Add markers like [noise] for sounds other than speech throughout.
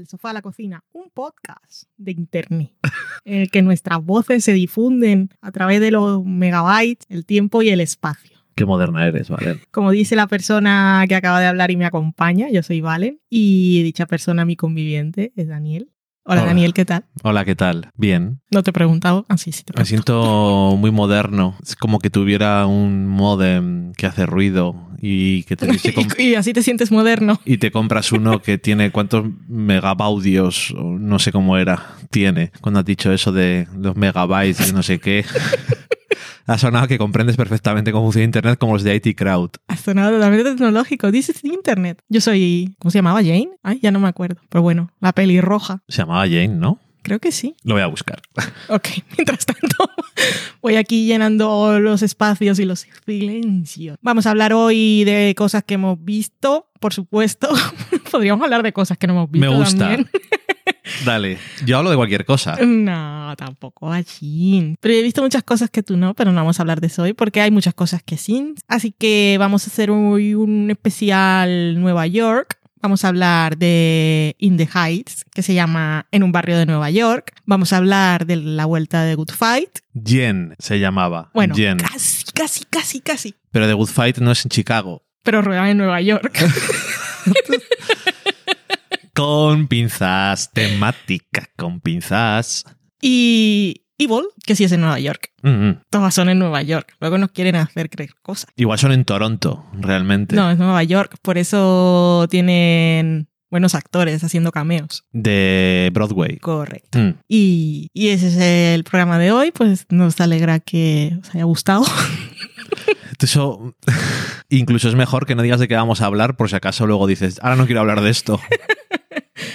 Del Sofá a la Cocina, un podcast de internet [laughs] en el que nuestras voces se difunden a través de los megabytes, el tiempo y el espacio. Qué moderna eres, Valen. Como dice la persona que acaba de hablar y me acompaña, yo soy Valen y dicha persona, mi conviviente, es Daniel. Hola, Hola. Daniel, ¿qué tal? Hola, ¿qué tal? Bien. No te he preguntado. Ah, sí, te Me siento muy moderno. Es como que tuviera un modem que hace ruido y que te, [laughs] Y, y así te sientes moderno. y te compras uno que tiene cuántos megabaudios, no sé cómo era, tiene. Cuando has dicho eso de los megabytes y no sé qué. [laughs] Ha sonado que comprendes perfectamente cómo funciona Internet como los de IT Crowd. Ha sonado totalmente tecnológico. Dices Internet. Yo soy. ¿Cómo se llamaba? Jane. Ay, ya no me acuerdo. Pero bueno, la pelirroja. Se llamaba Jane, ¿no? Creo que sí. Lo voy a buscar. [laughs] Ok, mientras tanto, voy aquí llenando los espacios y los silencios. Vamos a hablar hoy de cosas que hemos visto, por supuesto. [laughs] Podríamos hablar de cosas que no hemos visto. Me gusta. también. [laughs] Dale. Yo hablo de cualquier cosa. No, tampoco allí. Pero he visto muchas cosas que tú no, pero no vamos a hablar de eso hoy porque hay muchas cosas que sí. Así que vamos a hacer hoy un especial Nueva York. Vamos a hablar de In the Heights, que se llama En un barrio de Nueva York. Vamos a hablar de la vuelta de Good Fight. Jen se llamaba. Bueno, Jen. casi, casi, casi, casi. Pero The Good Fight no es en Chicago. Pero rueda en Nueva York. [laughs] Con pinzas, temática con pinzas. y Evil, que sí es en Nueva York. Mm, mm. Todas son en Nueva York. Luego nos quieren hacer creer cosas. Igual son en Toronto, realmente. No, es Nueva York. Por eso tienen buenos actores haciendo cameos. De Broadway. Correcto. Mm. Y, y ese es el programa de hoy. Pues nos alegra que os haya gustado. [laughs] Eso [laughs] incluso es mejor que no digas de qué vamos a hablar por si acaso luego dices, ahora no quiero hablar de esto. [laughs]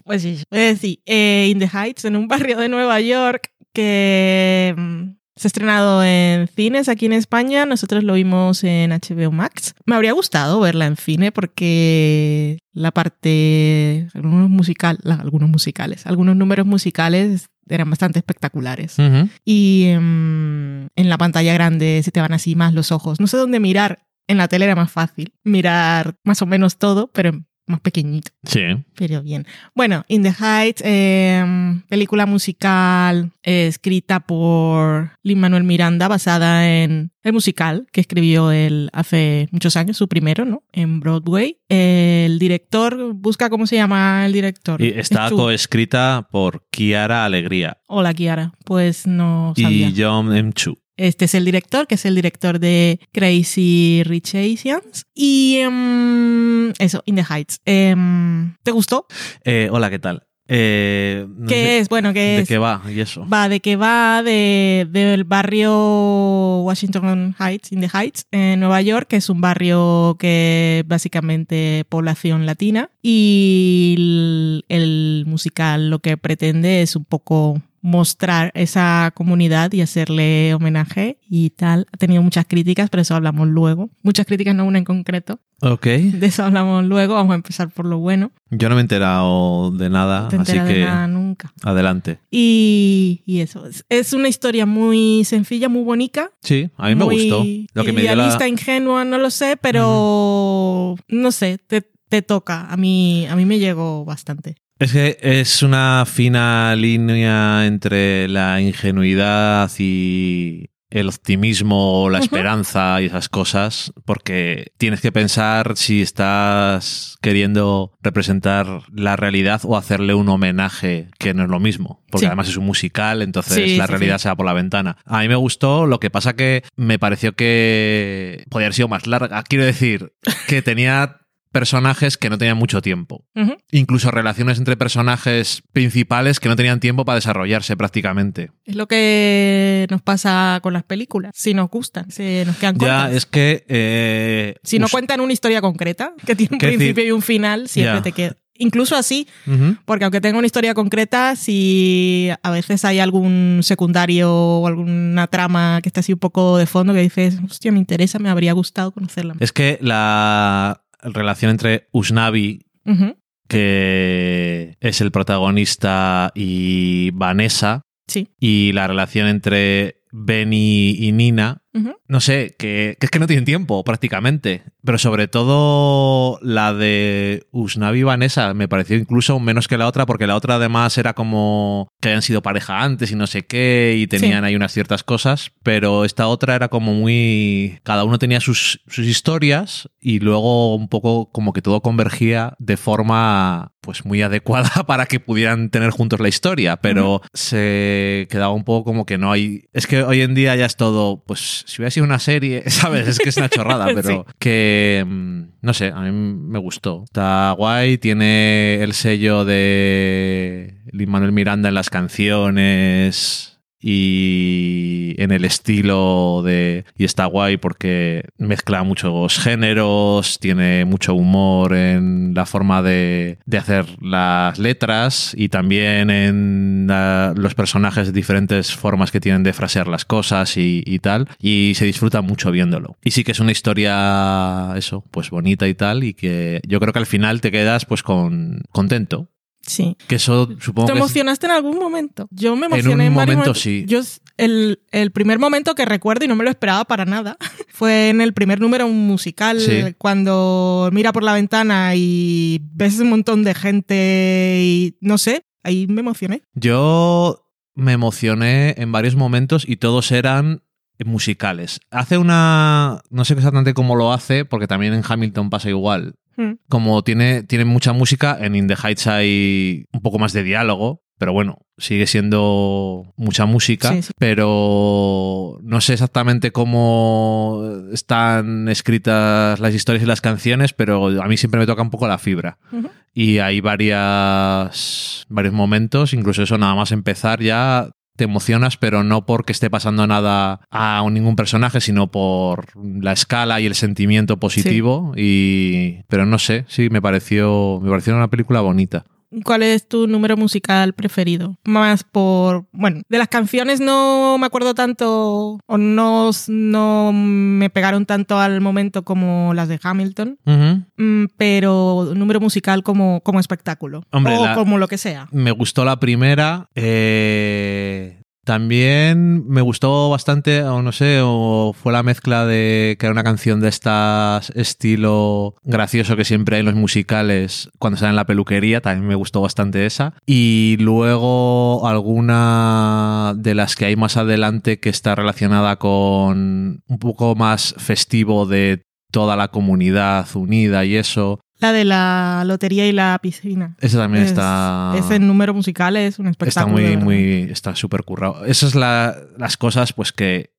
Pues sí, pues sí. eh, In the Heights, en un barrio de Nueva York que mm, se ha estrenado en cines aquí en España. Nosotros lo vimos en HBO Max. Me habría gustado verla en cine porque la parte, algunos musical, algunos musicales, algunos números musicales eran bastante espectaculares. Y mm, en la pantalla grande se te van así más los ojos. No sé dónde mirar. En la tele era más fácil mirar más o menos todo, pero más pequeñito. Sí. Pero bien. Bueno, In the Heights, eh, película musical eh, escrita por Lin Manuel Miranda, basada en el musical que escribió él hace muchos años, su primero, ¿no? En Broadway. El director, busca cómo se llama el director. Y está coescrita por Kiara Alegría Hola, Kiara. Pues no sabía. y John M. Chu. Este es el director, que es el director de Crazy Rich Asians. Y em, eso, In the Heights. Em, ¿Te gustó? Eh, hola, ¿qué tal? Eh, ¿Qué es? Bueno, ¿qué ¿De es? qué va? Y eso. Va de que va de, del barrio Washington Heights, in the Heights, en Nueva York, que es un barrio que es básicamente población latina. Y el, el musical lo que pretende es un poco mostrar esa comunidad y hacerle homenaje y tal. Ha tenido muchas críticas, pero eso hablamos luego. Muchas críticas, no una en concreto. Ok. De eso hablamos luego. Vamos a empezar por lo bueno. Yo no me he enterado de nada, No te así enteras de que nada nunca. adelante. Y, y eso, es, es una historia muy sencilla, muy bonita. Sí, a mí me muy gustó. Lo que me dio la... ingenua, no lo sé, pero no sé, te, te toca. A mí, a mí me llegó bastante. Es que es una fina línea entre la ingenuidad y el optimismo o la esperanza y esas cosas, porque tienes que pensar si estás queriendo representar la realidad o hacerle un homenaje, que no es lo mismo, porque Sí. además es un musical, entonces Sí, la sí, realidad se va por la ventana. A mí me gustó, lo que pasa que me pareció que podría haber sido más larga. Quiero decir, que tenía personajes que no tenían mucho tiempo incluso relaciones entre personajes principales que no tenían tiempo para desarrollarse prácticamente. Es lo que nos pasa con las películas. Si nos gustan, si nos quedan Ya, cortas. es que... eh, Si no cuentan una historia concreta, que tiene un principio y un final, siempre te queda. Incluso así, porque aunque tenga una historia concreta, si a veces hay algún secundario o alguna trama que está así un poco de fondo que dices, hostia, me interesa, me habría gustado conocerla. Es que la relación entre Usnavi, que es el protagonista, y Vanessa, Sí. y la relación entre Benny y Nina, No sé, que, que es que no tienen tiempo prácticamente. Pero sobre todo la de Usnavi y Vanessa me pareció incluso menos que la otra, porque la otra además era como que habían sido pareja antes y no sé qué, y tenían Sí. ahí unas ciertas cosas. Pero esta otra era como muy. Cada uno tenía sus, sus historias y luego un poco como que todo convergía de forma pues muy adecuada [laughs] para que pudieran tener juntos la historia, pero se quedaba un poco como que no hay... Es que hoy en día ya es todo, pues si hubiera sido una serie, [laughs] ¿sabes? Es que es una chorrada, [laughs] pero que, mm, no sé, a mí me gustó. Está guay, tiene el sello de Lin Manuel Miranda en las canciones y en el estilo de y está guay porque mezcla muchos géneros tiene mucho humor en la forma de, de hacer las letras y también en la- los personajes diferentes formas que tienen de frasear las cosas y, y tal y se disfruta mucho viéndolo. Y sí que es una historia eso pues bonita y tal y que yo creo que al final te quedas pues con contento Sí. que eso supongo ¿Te que es- emocionaste en algún momento? Yo me En emocioné un en, varios momento, momentos. sí. Yo, el, el primer momento que recuerdo, y no me lo esperaba para nada, [laughs] fue en el primer número un musical, Sí. cuando mira por la ventana y ves un montón de gente y no sé, ahí me emocioné. Yo me emocioné en varios momentos y todos eran musicales. Hace una... No sé exactamente cómo lo hace, porque también en Hamilton pasa igual. Mm. Como tiene, tiene mucha música, en In the Heights hay un poco más de diálogo, pero bueno, sigue siendo mucha música, Sí, sí. pero no sé exactamente cómo están escritas las historias y las canciones, pero a mí siempre me toca un poco la fibra. Y hay varias, varios momentos, incluso eso nada más empezar ya te emocionas, pero no porque esté pasando nada a ningún personaje, sino por la escala y el sentimiento positivo. Y, pero no sé, sí, me pareció, me pareció una película bonita. ¿Cuál es tu número musical preferido? Más por... Bueno, de las canciones no me acuerdo tanto o no, no me pegaron tanto al momento como las de Hamilton, mm, pero número musical como, como espectáculo. Hombre, o la- como lo que sea. Me gustó la primera. eh, también me gustó bastante, o no sé, o fue la mezcla de que era una canción de estas estilo gracioso que siempre hay en los musicales cuando están en la peluquería. También me gustó bastante esa. Y luego alguna de las que hay más adelante que está relacionada con un poco más festivo de toda la comunidad unida y eso. La de la lotería y la piscina. Esa también Es- está. Ese número musical es un Está espectáculo. muy, de verdad. muy, está súper currado. Esas son la- las cosas, pues que,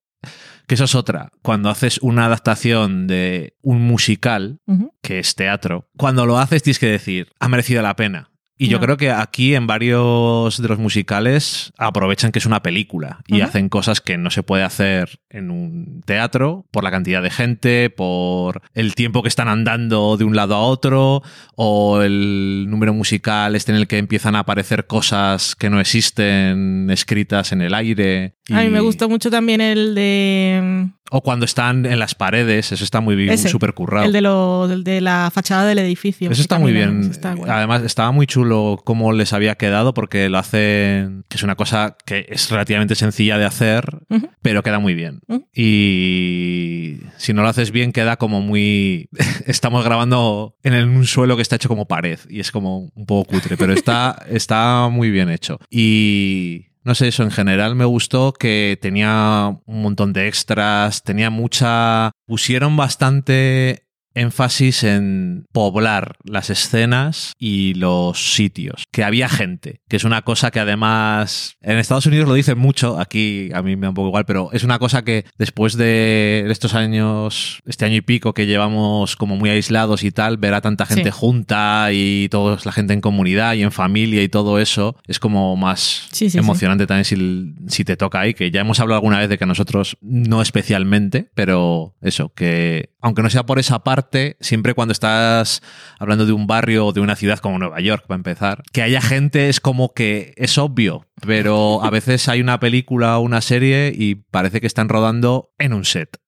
que eso es otra. Cuando haces una adaptación de un musical, que es teatro, cuando lo haces tienes que decir, ha merecido la pena. Y yo creo que aquí en varios de los musicales aprovechan que es una película y hacen cosas que no se puede hacer en un teatro por la cantidad de gente, por el tiempo que están andando de un lado a otro o el número musical este en el que empiezan a aparecer cosas que no existen escritas en el aire. A mí y- me gustó mucho también el de O cuando están en las paredes, eso está muy bien, súper currado. el de lo el de la fachada del edificio. Eso está muy bien. está guay. Además, estaba muy chulo cómo les había quedado porque lo hacen, que es una cosa que es relativamente sencilla de hacer, pero queda muy bien. Y si no lo haces bien, queda como muy... [laughs] Estamos grabando en un suelo que está hecho como pared y es como un poco cutre, pero está, [laughs] está muy bien hecho. Y... No sé, eso en general me gustó que tenía un montón de extras, tenía mucha... Pusieron bastante énfasis en poblar las escenas y los sitios, que había gente, que es una cosa que además en Estados Unidos lo dicen mucho, aquí a mí me da un poco igual, pero es una cosa que después de estos años, este año y pico que llevamos como muy aislados y tal, ver a tanta gente Sí. junta y toda la gente en comunidad y en familia y todo eso, es como más Sí, sí, sí. emocionante también si, si te toca ahí, que ya hemos hablado alguna vez de que nosotros no especialmente, pero eso, que aunque no sea por esa parte, siempre cuando estás hablando de un barrio o de una ciudad como Nueva York, para empezar, que haya gente es como que es obvio, pero a veces hay una película o una serie y parece que están rodando en un set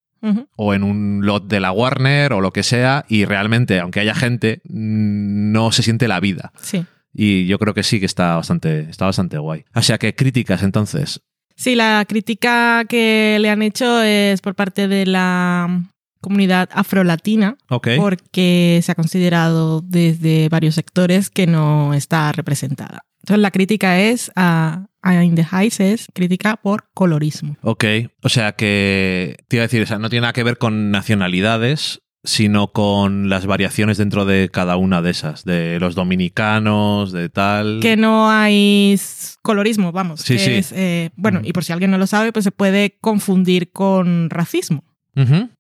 o en un lot de la Warner o lo que sea y realmente, aunque haya gente, mm, no se siente la vida. Sí. Y yo creo que sí que está bastante, está bastante guay. O sea que críticas entonces. Sí, la crítica que le han hecho es por parte de la comunidad afrolatina, porque se ha considerado desde varios sectores que no está representada. Entonces la crítica es a, a In the Heights es crítica por colorismo. Ok. O sea que te iba a decir, o sea, no tiene nada que ver con nacionalidades, sino con las variaciones dentro de cada una de esas, de los dominicanos, de tal. Que no hay colorismo, vamos. Sí, que sí. es, eh, bueno, y por si alguien no lo sabe, pues se puede confundir con racismo.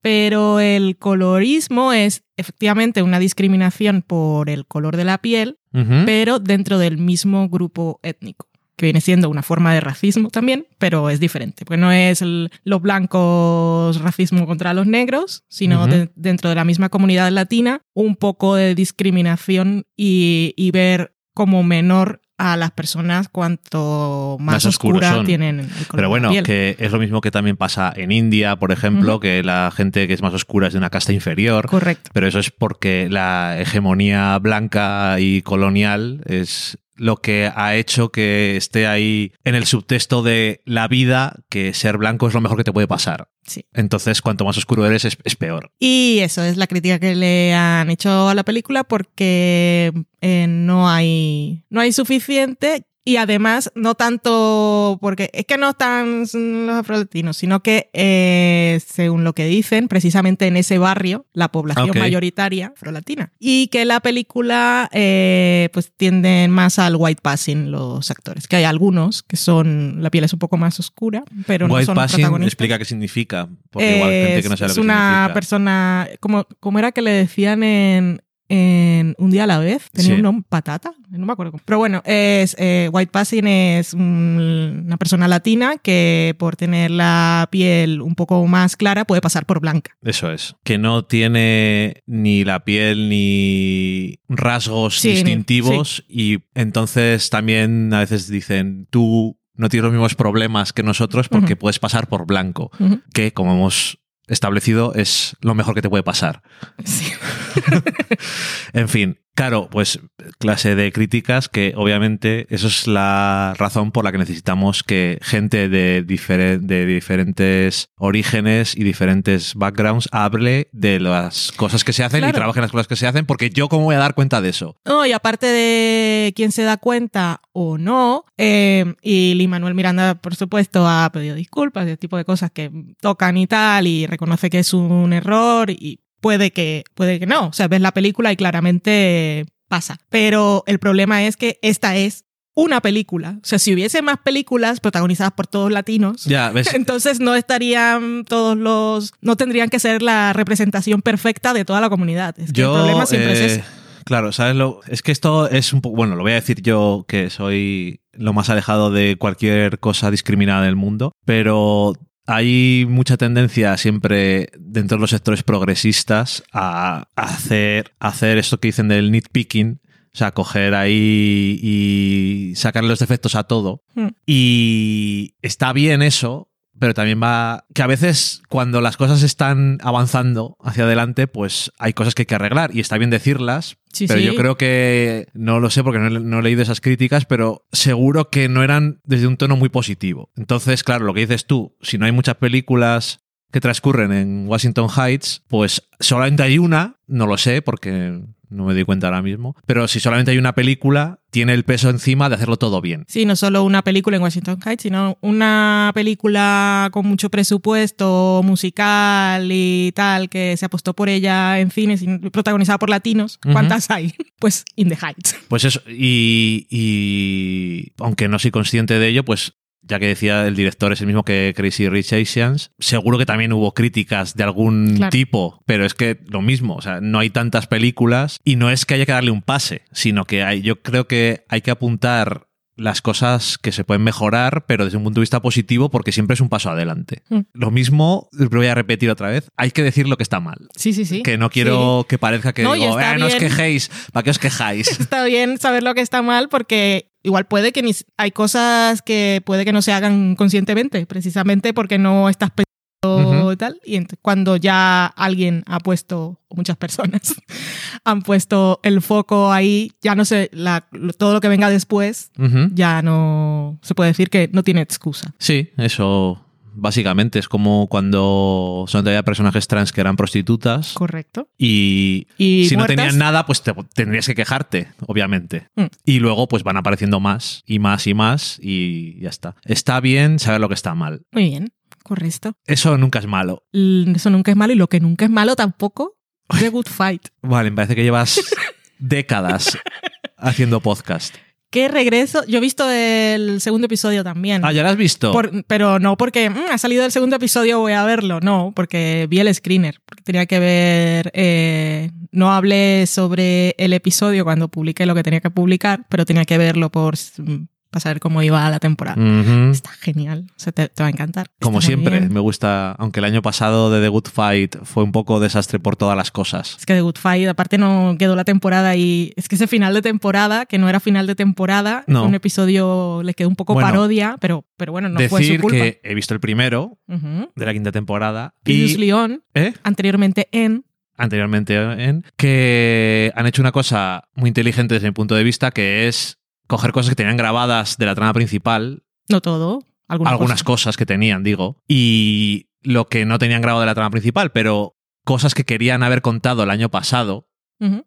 Pero el colorismo es efectivamente una discriminación por el color de la piel, pero dentro del mismo grupo étnico, que viene siendo una forma de racismo también, pero es diferente, porque no es el- los blancos racismo contra los negros, sino de- dentro de la misma comunidad latina, un poco de discriminación y, y ver como menor a las personas cuanto más, Más oscura son. tienen el color Pero de bueno, la piel. que es lo mismo que también pasa en India, por ejemplo, que la gente que es más oscura es de una casta inferior. Correcto. Pero eso es porque la hegemonía blanca y colonial es lo que ha hecho que esté ahí en el subtexto de la vida que ser blanco es lo mejor que te puede pasar. Sí. Entonces, cuanto más oscuro eres, es, es peor. Y eso es la crítica que le han hecho a la película porque eh, no hay no hay suficiente y además no tanto porque es que no están los afrolatinos, sino que eh, según lo que dicen, precisamente en ese barrio la población Ok. mayoritaria afrolatina y que la película eh, pues tienden más al white passing los actores, que hay algunos que son la piel es un poco más oscura, pero no White son los passing protagonistas. explica qué significa. Porque igual hay gente que no sabe es lo que una significa. persona, como, como era que le decían en, en Un día a la vez, tenía Sí. un nombre, patata, no me acuerdo. cómo. Pero bueno, es eh, White Passing es un- una persona latina que por tener la piel un poco más clara puede pasar por blanca. Eso es. Que no tiene ni la piel ni rasgos Sí, distintivos y entonces también a veces dicen tú no tienes los mismos problemas que nosotros porque puedes pasar por blanco, que como hemos establecido es lo mejor que te puede pasar. Sí. [laughs] En fin, claro, pues clase de críticas que obviamente eso es la razón por la que necesitamos que gente de, de diferentes orígenes y diferentes backgrounds hable de las cosas que se hacen y trabaje en las cosas que se hacen, porque yo cómo voy a dar cuenta de eso. No, y aparte de quién se da cuenta o no, eh, y Lee Manuel Miranda, por supuesto, ha pedido disculpas, ese tipo de cosas que tocan y tal, y reconoce que es un error, y puede que, puede que no. O sea, ves la película y claramente pasa. Pero el problema es que esta es una película. O sea, si hubiese más películas protagonizadas por todos latinos, Ya, ves. [laughs] entonces no estarían todos los. no tendrían que ser la representación perfecta de toda la comunidad. Es que Yo, el problema siempre es eh, ese. Claro, ¿sabes? Lo, es que esto es un poco. Bueno, lo voy a decir yo que soy lo más alejado de cualquier cosa discriminada del mundo, pero hay mucha tendencia siempre dentro de los sectores progresistas a hacer, a hacer esto que dicen del nitpicking. O sea, coger ahí y sacarle los defectos a todo. Hmm. Y está bien eso, pero también va que a veces cuando las cosas están avanzando hacia adelante, pues hay cosas que hay que arreglar y está bien decirlas. Sí, pero sí. yo creo que no lo sé porque no, he- no he leído esas críticas, pero seguro que no eran desde un tono muy positivo. Entonces, claro, lo que dices tú, si no hay muchas películas que transcurren en Washington Heights, pues solamente hay una, no lo sé porque no me doy cuenta ahora mismo, pero si solamente hay una película, tiene el peso encima de hacerlo todo bien. Sí, no solo una película en Washington Heights, sino una película con mucho presupuesto musical y tal, que se apostó por ella en cines y protagonizada por latinos. ¿Cuántas hay? [laughs] Pues In the Heights. Pues eso, y, y aunque no soy consciente de ello, pues ya que decía el director es el mismo que Crazy Rich Asians, seguro que también hubo críticas de algún Claro. tipo, pero es que lo mismo, o sea, no hay tantas películas y no es que haya que darle un pase, sino que hay, yo creo que hay que apuntar las cosas que se pueden mejorar, pero desde un punto de vista positivo, porque siempre es un paso adelante. Mm. Lo mismo, lo voy a repetir otra vez, hay que decir lo que está mal. Sí, sí, sí. Que no quiero que parezca que No, digo, "Eh, no os bien". quejéis, ¿para qué os quejáis? [laughs] Está bien saber lo que está mal porque igual puede que ni, hay cosas que puede que no se hagan conscientemente, precisamente porque no estás pensando tal. Y cuando ya alguien ha puesto, o muchas personas [laughs] han puesto el foco ahí, ya no sé, la- todo lo que venga después ya no se puede decir que no tiene excusa. Sí, eso básicamente es como cuando solamente había personajes trans que eran prostitutas Correcto. y, Y si no tenían nada, pues te- tendrías que quejarte, obviamente. Mm. Y luego pues van apareciendo más y más y más y ya está. Está bien saber lo que está mal. Muy bien, correcto. Eso nunca es malo. Eso nunca es malo y lo que nunca es malo tampoco, [laughs] The Good Fight. Vale, me parece que llevas [laughs] décadas haciendo podcast. ¿Qué regreso? Yo he visto el segundo episodio también. Ah, ¿ya lo has visto? Por- pero no porque "Mm, ha salido el segundo episodio, voy a verlo. No, porque vi el screener. Porque tenía que ver. eh, no hablé sobre el episodio cuando publiqué lo que tenía que publicar, pero tenía que verlo por mm, para saber cómo iba la temporada. Está genial. O sea, te, te va a encantar. Como Está siempre, me gusta, aunque el año pasado de The Good Fight fue un poco desastre por todas las cosas. Es que The Good Fight, aparte no quedó la temporada y es que ese final de temporada, que no era final de temporada, No. un episodio le quedó un poco Bueno, parodia, pero, pero bueno, no fue su Decir culpa. que he visto el primero de la quinta temporada Previously y on, ¿eh? anteriormente en anteriormente en que han hecho una cosa muy inteligente desde mi punto de vista, que es coger cosas que tenían grabadas de la trama principal, No todo. Algunas, algunas cosas. cosas que tenían, digo, y lo que no tenían grabado de la trama principal, pero cosas que querían haber contado el año pasado,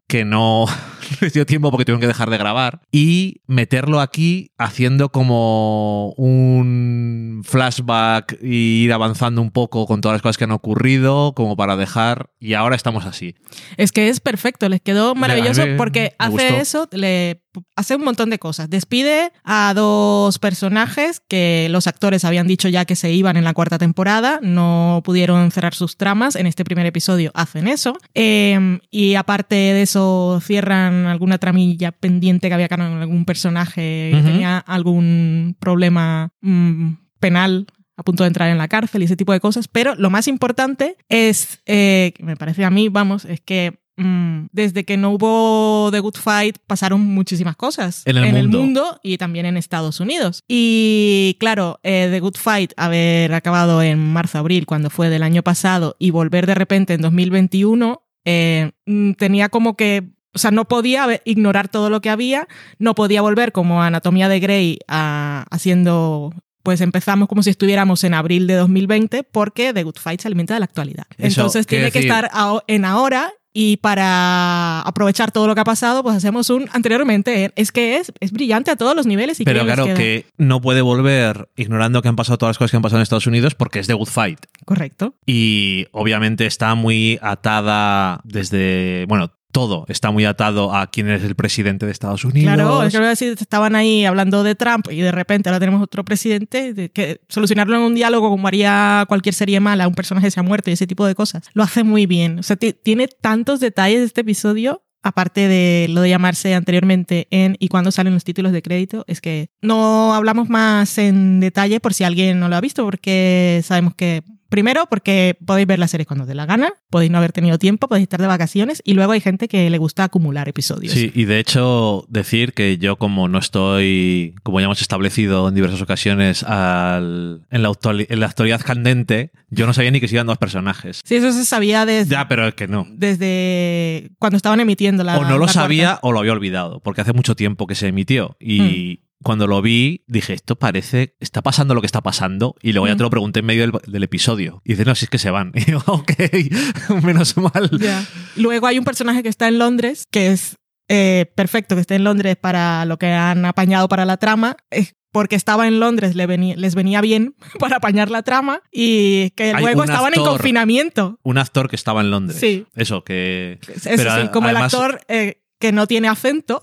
que no [laughs] les dio tiempo porque tuvieron que dejar de grabar, y meterlo aquí haciendo como un flashback y ir avanzando un poco con todas las cosas que han ocurrido, como para dejar, y ahora estamos así. Es que es perfecto, les quedó maravilloso me- porque me hace gustó. eso, le hace un montón de cosas. Despide a dos personajes que los actores habían dicho ya que se iban en la cuarta temporada, no pudieron cerrar sus tramas. En este primer episodio hacen eso. Eh, y aparte de eso, cierran alguna tramilla pendiente que había con algún personaje que Ujú. tenía algún problema mm, penal a punto de entrar en la cárcel y ese tipo de cosas. Pero lo más importante es, eh, que me parece a mí, vamos, es que mm, desde que no hubo The Good Fight pasaron muchísimas cosas En el mundo. y también en Estados Unidos. Y claro, eh, The Good Fight haber acabado en marzo-abril cuando fue del año pasado y volver de repente en 2021 eh, mm, tenía como que o sea, no podía ignorar todo lo que había, no podía volver como Anatomía de Grey a- haciendo pues empezamos como si estuviéramos en abril de 2020 porque The Good Fight se alimenta de la actualidad. Eso, Entonces tiene que estar en ahora y para aprovechar todo lo que ha pasado, pues hacemos un anteriormente. en- Es que es, es brillante a todos los niveles. Y Pero claro que no puede volver ignorando que han pasado todas las cosas que han pasado en Estados Unidos porque es The Good Fight. Correcto. Y obviamente está muy atada desde, bueno, todo está muy atado a quién es el presidente de Estados Unidos. Claro, es que decir, estaban ahí hablando de Trump y de repente ahora tenemos otro presidente, de solucionarlo en un diálogo como haría cualquier serie mala, un personaje se ha muerto y ese tipo de cosas. Lo hace muy bien. O sea, ti- tiene tantos detalles este episodio. Aparte de lo de llamarse anteriormente en y cuando salen los títulos de crédito, es que no hablamos más en detalle por si alguien no lo ha visto, porque sabemos que Primero, porque podéis ver las series cuando os dé la gana, podéis no haber tenido tiempo, podéis estar de vacaciones y luego hay gente que le gusta acumular episodios. Sí, y de hecho decir que yo como no estoy, como ya hemos establecido en diversas ocasiones, al- en, la en la actualidad candente, yo no sabía ni que se iban dos personajes. Sí, eso se sabía desde, Ya, pero es que no. desde cuando estaban emitiendo la. o no lo sabía cuarta. o lo había olvidado, porque hace mucho tiempo que se emitió. Y Hmm. Cuando lo vi, dije, esto parece, está pasando lo que está pasando. Y luego ya Mm. te lo pregunté en medio del, del episodio. Y dice, no, si es que se van. [laughs] Y yo, ok, [laughs] menos mal. Ya. Luego hay un personaje que está en Londres, que es eh, perfecto que esté en Londres para lo que han apañado para la trama. eh, porque estaba en Londres, le venía- les venía bien [laughs] para apañar la trama y que Hay luego estaban en actor. confinamiento. Un actor que estaba en Londres. Sí. Eso, que... Eso Pero sí, como además- el actor eh, que no tiene acento.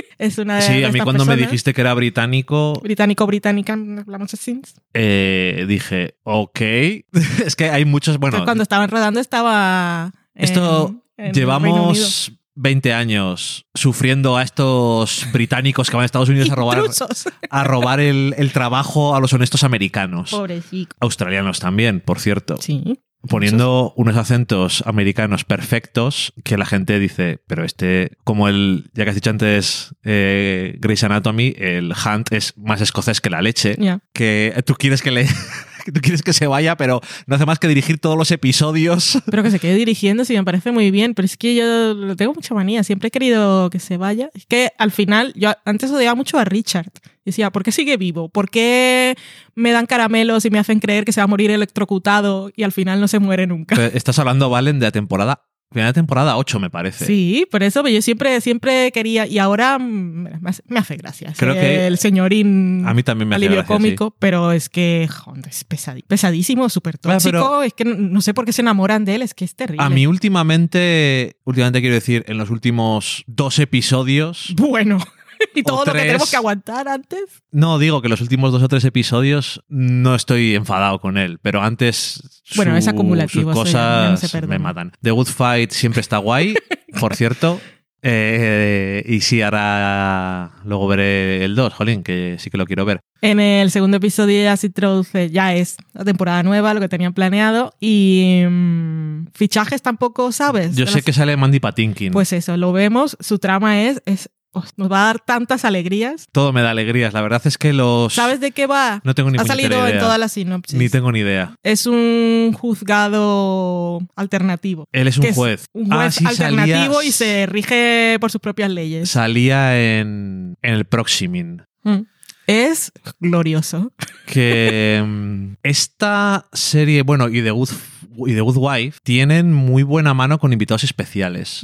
[laughs] es una de Sí, a mí cuando me dijiste que era británico, Británico-británica, hablamos así. eh, dije, ok. [laughs] es que hay muchos, bueno, cuando estaban rodando estaba. en- esto en llevamos 20 años sufriendo a estos británicos que van a Estados Unidos a [laughs] robar, a robar el, el trabajo a los honestos americanos. Pobrecito. Australianos también, por cierto. Sí. Poniendo unos acentos americanos perfectos que la gente dice, pero este, como el, ya que has dicho antes, eh, Grey's Anatomy, el Hunt es más escocés que la leche. Que tú quieres que le, tú quieres que se vaya, pero no hace más que dirigir todos los episodios. [laughs] Pero que se quede dirigiendo, sí, me parece muy bien. Pero es que yo tengo mucha manía. Siempre he querido que se vaya. Es que al final, yo antes odiaba mucho a Richard. Decía, ¿por qué sigue vivo? ¿Por qué me dan caramelos y me hacen creer que se va a morir electrocutado y al final no se muere nunca? Estás hablando, Valen, de la temporada. Final de temporada 8, me parece. Sí, por eso yo siempre, siempre quería. Y ahora mm, me hace, gracia. Creo que el señorín. A mí también me hace alivio gracia, cómico, pero es que joder, es pesadísimo, súper tóxico. Es que no, no sé por qué se enamoran de él, es que es terrible. A mí últimamente, últimamente quiero decir, en los últimos dos episodios, Bueno. [laughs] y todo lo que tenemos que aguantar antes. no digo que los últimos dos o tres episodios no estoy enfadado con él, pero antes Bueno, su- es acumulativo, sus no cosas perdona. me matan. The Good Fight siempre está guay, [laughs] por cierto. Eh, y sí, ahora luego veré el 2, jolín, que sí que lo quiero ver. En el segundo episodio ya se introduce, ya es la temporada nueva, lo que tenían planeado. Y mm, fichajes tampoco sabes. Yo sé las- que sale Mandy Patinkin. Pues eso, lo vemos. Su trama es, es nos va a dar tantas alegrías. Todo me da alegrías. La verdad es que los... ¿Sabes de qué va? No tengo ni ha salido en idea. todas las sinopsis. Ni tengo ni idea. Es un juzgado alternativo. Él es un juez. Un Ah, juez sí, alternativo salía- y se rige por sus propias leyes. Salía en, en el Proximin. Mm. Es glorioso. que [laughs] mm, esta serie, bueno, y The, Good, y The Good Wife tienen muy buena mano con invitados especiales.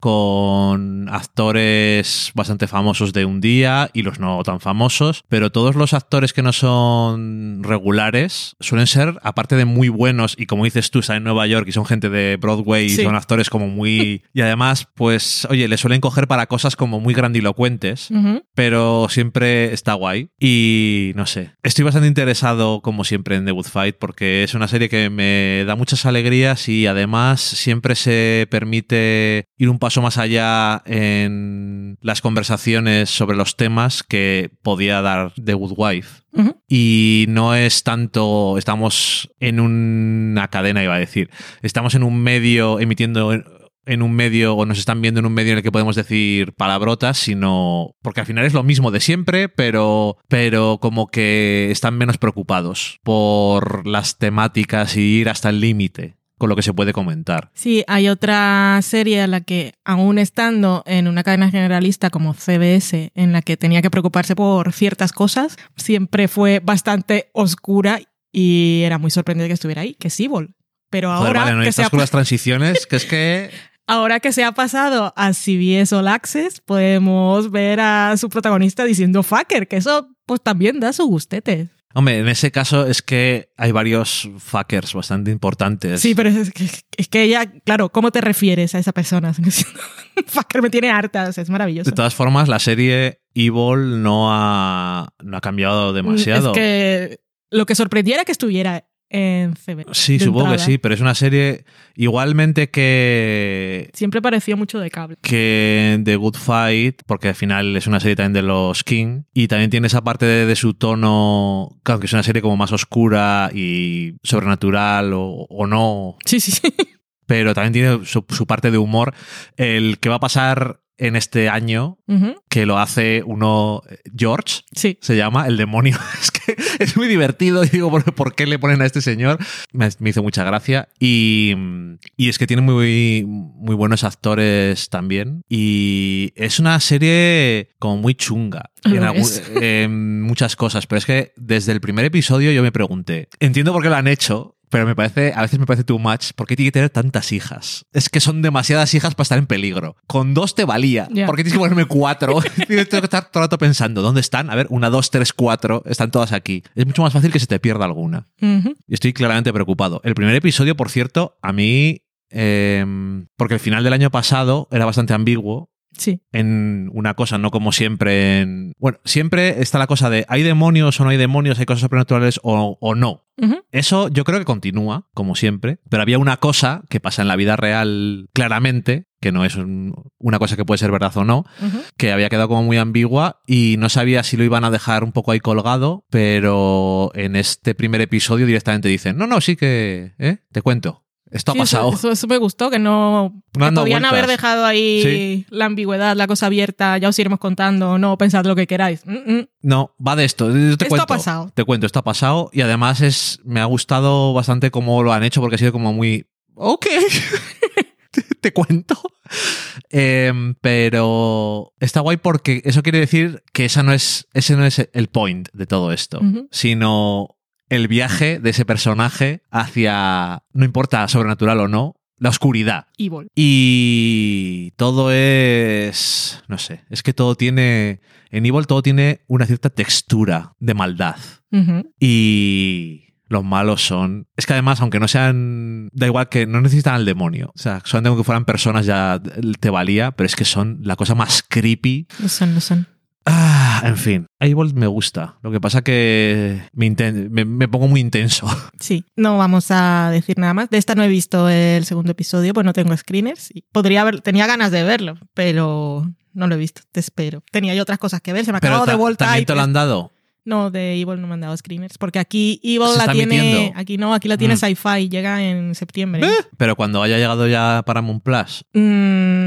Con actores bastante famosos de un día y los no tan famosos, pero todos los actores que no son regulares suelen ser, aparte de muy buenos y como dices tú, están en Nueva York y son gente de Broadway y Sí. son actores como muy... [laughs] Y además, pues, oye, le suelen coger para cosas como muy grandilocuentes pero siempre está guay. Y no sé, estoy bastante interesado, como siempre, en The Good Fight, porque es una serie que me da muchas alegrías y además siempre se permite ir un paso más allá en las conversaciones sobre los temas que podía dar The Good Wife. Y no es tanto, estamos en una cadena, iba a decir, estamos en un medio emitiendo en- en un medio o nos están viendo en un medio en el que podemos decir palabrotas, sino porque al final es lo mismo de siempre, pero, pero como que están menos preocupados por las temáticas y ir hasta el límite con lo que se puede comentar. Sí, hay otra serie en la que, aún estando en una cadena generalista como CBS, en la que tenía que preocuparse por ciertas cosas, siempre fue bastante oscura y era muy sorprendente que estuviera ahí, que es Evil. Pero Joder, ahora, vale, no que se ha, las transiciones, que es que [laughs] ahora que se ha pasado a CBS All Access, podemos ver a su protagonista diciendo fucker, que eso pues también da su gustete. Hombre, en ese caso es que hay varios fuckers bastante importantes. Sí, pero es que, es que ella, claro, ¿cómo te refieres a esa persona? [laughs] fucker me tiene hartas, es maravilloso. De todas formas, la serie Evil no ha, no ha cambiado demasiado. Es que lo que sorprendiera que estuviera en CB. Sí, supongo que sí, pero es una serie igualmente que, Siempre pareció mucho de cable. que The Good Fight, porque al final es una serie también de los King, y también tiene esa parte de, de su tono, claro, que es una serie como más oscura y sobrenatural o, o no, Sí, sí, sí. pero también tiene su, su parte de humor. El que va a pasar en este año, que lo hace uno, eh, George, Sí. se llama El Demonio. [laughs] Es que es muy divertido y digo, ¿por, qué le ponen a este señor? Me, me hizo mucha gracia. Y, y es que tiene muy, muy buenos actores también. Y es una serie como muy chunga en muchas cosas. Pero es que desde el primer episodio yo me pregunté, entiendo por qué lo han hecho. Pero me parece, a veces me parece too much. ¿Por qué tiene que tener tantas hijas? Es que son demasiadas hijas para estar en peligro. Con dos te valía. Ya. ¿Por qué tienes que ponerme cuatro? [laughs] [laughs] Tengo que estar todo el rato pensando, ¿dónde están? A ver, una, dos, tres, cuatro. Están todas aquí. Es mucho más fácil que se te pierda alguna. Y estoy claramente preocupado. El primer episodio, por cierto, a mí. eh, porque el final del año pasado era bastante ambiguo Sí. en una cosa, no como siempre en... Bueno, siempre está la cosa de ¿hay demonios o no hay demonios? ¿Hay cosas sobrenaturales o, o no? Eso yo creo que continúa, como siempre, pero había una cosa que pasa en la vida real claramente, que no es un- una cosa que puede ser verdad o no, que había quedado como muy ambigua y no sabía si lo iban a dejar un poco ahí colgado, pero en este primer episodio directamente dicen, no, no, sí que, ¿eh? Te cuento. Esto Sí, ha pasado. Eso, eso me gustó, que no. No que podían haber vueltas. dejado ahí Sí. la ambigüedad, la cosa abierta, ya os iremos contando, no pensad lo que queráis. Mm, mm. No, va de esto. Yo Te Esto cuento. ha pasado. Te cuento, esto ha pasado y además es me ha gustado bastante cómo lo han hecho porque ha sido como muy... Ok, [laughs] te, te cuento. Em, pero está guay porque eso quiere decir que esa no es, ese no es el point de todo esto, sino el viaje de ese personaje hacia, no importa sobrenatural o no, la oscuridad. Evil. Y todo es. No sé. Es que todo tiene. En Evil todo tiene una cierta textura de maldad. Y. Los malos son. Es que además, aunque no sean. Da igual que no necesitan al demonio. O sea, solamente aunque fueran personas ya te valía, pero es que son la cosa más creepy. Lo son, lo son. Ah, en fin. Evil me gusta. Lo que pasa que me, inten- me, me pongo muy intenso. [laughs] Sí, no vamos a decir nada más. De esta no he visto el segundo episodio, pues no tengo screeners. Podría haber, tenía ganas de verlo, pero no lo he visto. Te espero. Tenía yo otras cosas que ver. Se me ha Pero acabado de ta- vuelta. también te lo han dado. No, de Evil no me han dado screeners. Porque aquí Evil la tiene. Aquí no, aquí la tiene Mm. Sci-Fi. Llega en septiembre. Pero cuando haya llegado ya Paramount Plus. Mm,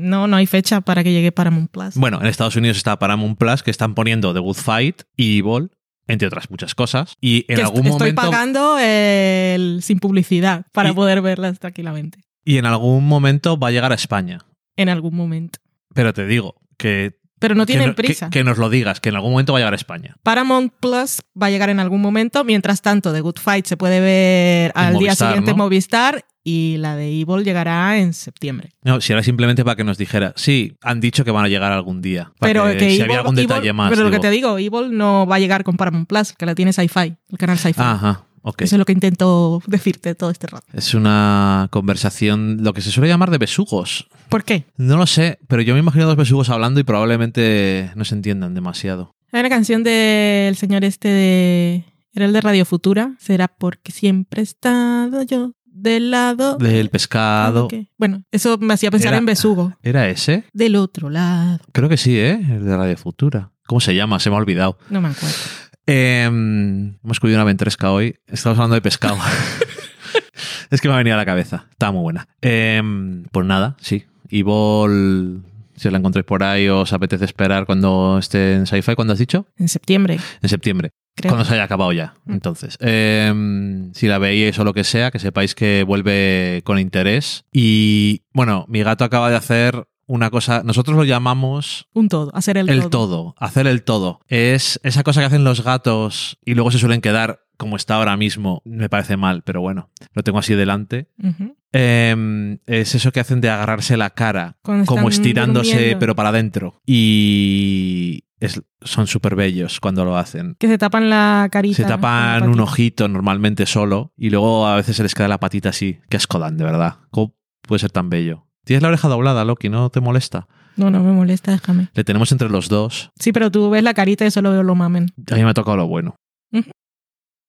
no, no hay fecha para que llegue Paramount Plus. Bueno, en Estados Unidos está Paramount Plus, que están poniendo The Good Fight y Evil, entre otras muchas cosas. Y en Que est- algún estoy momento. pagando el sin publicidad para Y- poder verlas tranquilamente. Y en algún momento va a llegar a España. En algún momento. Pero te digo que. Pero no que tienen no- prisa. Que, nos lo digas, que en algún momento va a llegar a España. Paramount Plus va a llegar en algún momento. Mientras tanto, The Good Fight se puede ver al día siguiente en ¿no? Movistar y la de Evil llegará en septiembre. No, si era simplemente para que nos dijera, sí, han dicho que van a llegar algún día. Para Pero que, que si Evil- había algún Evil- detalle más. Pero lo que te digo, Evil no va a llegar con Paramount Plus, que la tiene Sci-Fi, el canal Sci-Fi. Ajá, ok. Eso es lo que intento [laughs] decirte todo este rato. Es una conversación, lo que se suele llamar de besugos. ¿Por qué? No lo sé, pero yo me imagino dos besugos hablando y probablemente no se entiendan demasiado. Hay una canción del señor este de... Era el de Radio Futura. Será porque siempre he estado yo del lado... Del pescado. Ok. Bueno, eso me hacía pensar Era- en besugo. ¿Era ese? Del otro lado. Creo que sí, ¿eh? El de Radio Futura. ¿Cómo se llama? Se me ha olvidado. No me acuerdo. Eh, hemos comido una ventresca hoy. Estamos hablando de pescado. [laughs] es que me ha venido a la cabeza. Está muy buena. Eh, pues nada, sí. Evil, si os la encontréis por ahí, os apetece esperar cuando esté en Sci-Fi, ¿cuándo has dicho? En septiembre, En septiembre. creo. Cuando se haya acabado ya. Mm. Entonces, eh, si la veis o lo que sea, que sepáis que vuelve con interés. Y bueno, mi gato acaba de hacer una cosa, nosotros lo llamamos Un todo, hacer el, el todo. todo, hacer el todo. Es esa cosa que hacen los gatos y luego se suelen quedar como está ahora mismo. Me parece mal, pero bueno, lo tengo así delante. Eh, es eso que hacen de agarrarse la cara, Cuando como estirándose, durmiendo. pero para adentro. Y es- son súper bellos cuando lo hacen. Que se tapan la carita. Se tapan un ojito normalmente solo y luego a veces se les queda la patita así. Que asco dan, de verdad. ¿Cómo puede ser tan bello? Tienes la oreja doblada, Loki, ¿no te molesta? No, no me molesta, déjame. Le tenemos entre los dos. Sí, pero tú ves la carita y solo veo lo mamen. A mí me ha tocado lo bueno.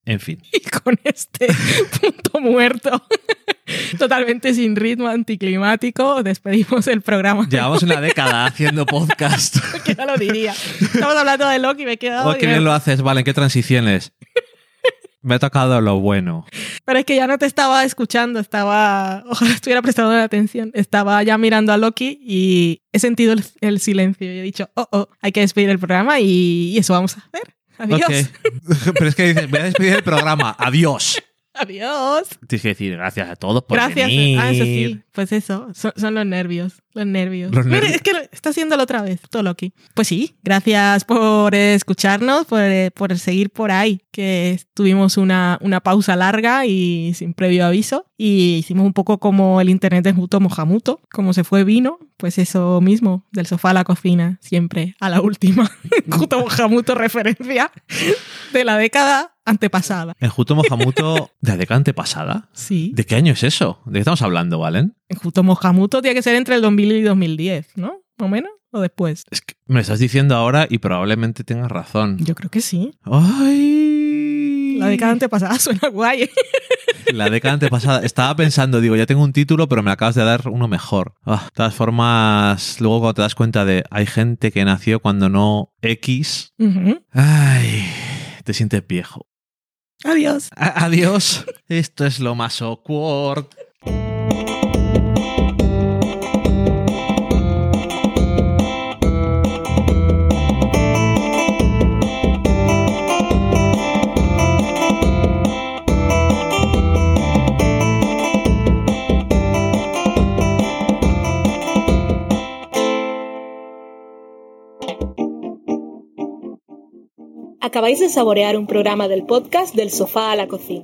En fin. [laughs] Y con este [laughs] punto muerto, [laughs] totalmente sin ritmo, anticlimático, despedimos el programa. Llevamos una década haciendo podcast. que ya lo diría. Estamos hablando de Loki, me he quedado. Oh, qué bien lo haces. Vale, ¿en qué transiciones? Me ha tocado lo bueno. Pero es que ya no te estaba escuchando, estaba. Ojalá estuviera prestando atención. Estaba ya mirando a Loki y he sentido el, el silencio y he dicho, oh, oh, hay que despedir el programa y, y eso vamos a hacer. Adiós. [laughs] Pero es que dices, voy a despedir el programa. Adiós. Adiós. Tienes que decir gracias a todos por Gracias. venir. Ah, eso sí. Pues eso, son, son los nervios. Los nervios. Los Mire, nervios. es que lo- está haciéndolo otra vez, todo Loki. Pues sí, gracias por escucharnos, por, eh, por seguir por ahí, que tuvimos una, una pausa larga y sin previo aviso. Y hicimos un poco como el internet de Muto Mojamuto, como se fue vino, pues eso mismo, del sofá a la cocina, siempre a la última. [laughs] Juto Mojamuto referencia de la década antepasada. En Juto Mojamuto, ¿de la década antepasada? Sí. ¿De qué año es eso? ¿De qué estamos hablando, Valen? En Juto Mojamuto tiene que ser entre el 2000 y 2010, ¿no? ¿O menos? ¿O después? Es que me estás diciendo ahora y probablemente tengas razón. Yo creo que sí. ¡Ay! La década antepasada [laughs] suena guay. La década antepasada. Estaba pensando, digo, ya tengo un título, pero me acabas de dar uno mejor. Ah, de todas formas, luego cuando te das cuenta de hay gente que nació cuando no X, ay, te sientes viejo. Adiós. A- adiós. Esto es lo más awkward. Acabáis de saborear un programa del podcast Del sofá a la cocina.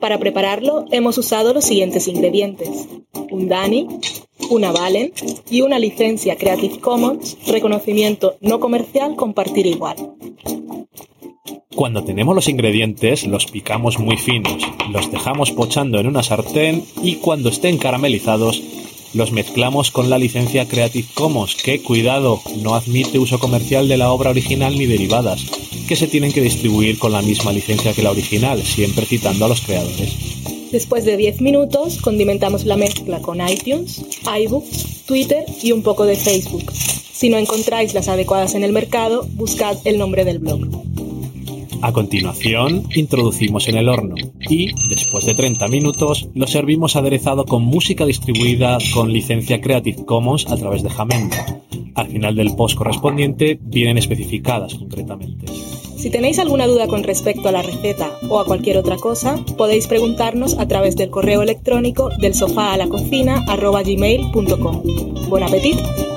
Para prepararlo hemos usado los siguientes ingredientes. Un Dani, una Valen y una licencia Creative Commons, reconocimiento no comercial, compartir igual. Cuando tenemos los ingredientes, los picamos muy finos, los dejamos pochando en una sartén y cuando estén caramelizados, los mezclamos con la licencia Creative Commons, que, cuidado, no admite uso comercial de la obra original ni derivadas, que se tienen que distribuir con la misma licencia que la original, siempre citando a los creadores. Después de 10 minutos, condimentamos la mezcla con iTunes, iBooks, Twitter y un poco de Facebook. Si no encontráis las adecuadas en el mercado, buscad el nombre del blog. A continuación, introducimos en el horno y, después de 30 minutos, lo servimos aderezado con música distribuida con licencia Creative Commons a través de Jamendo. Al final del post correspondiente vienen especificadas concretamente. Si tenéis alguna duda con respecto a la receta o a cualquier otra cosa, podéis preguntarnos a través del correo electrónico del sofá a la cocina. Buen apetito.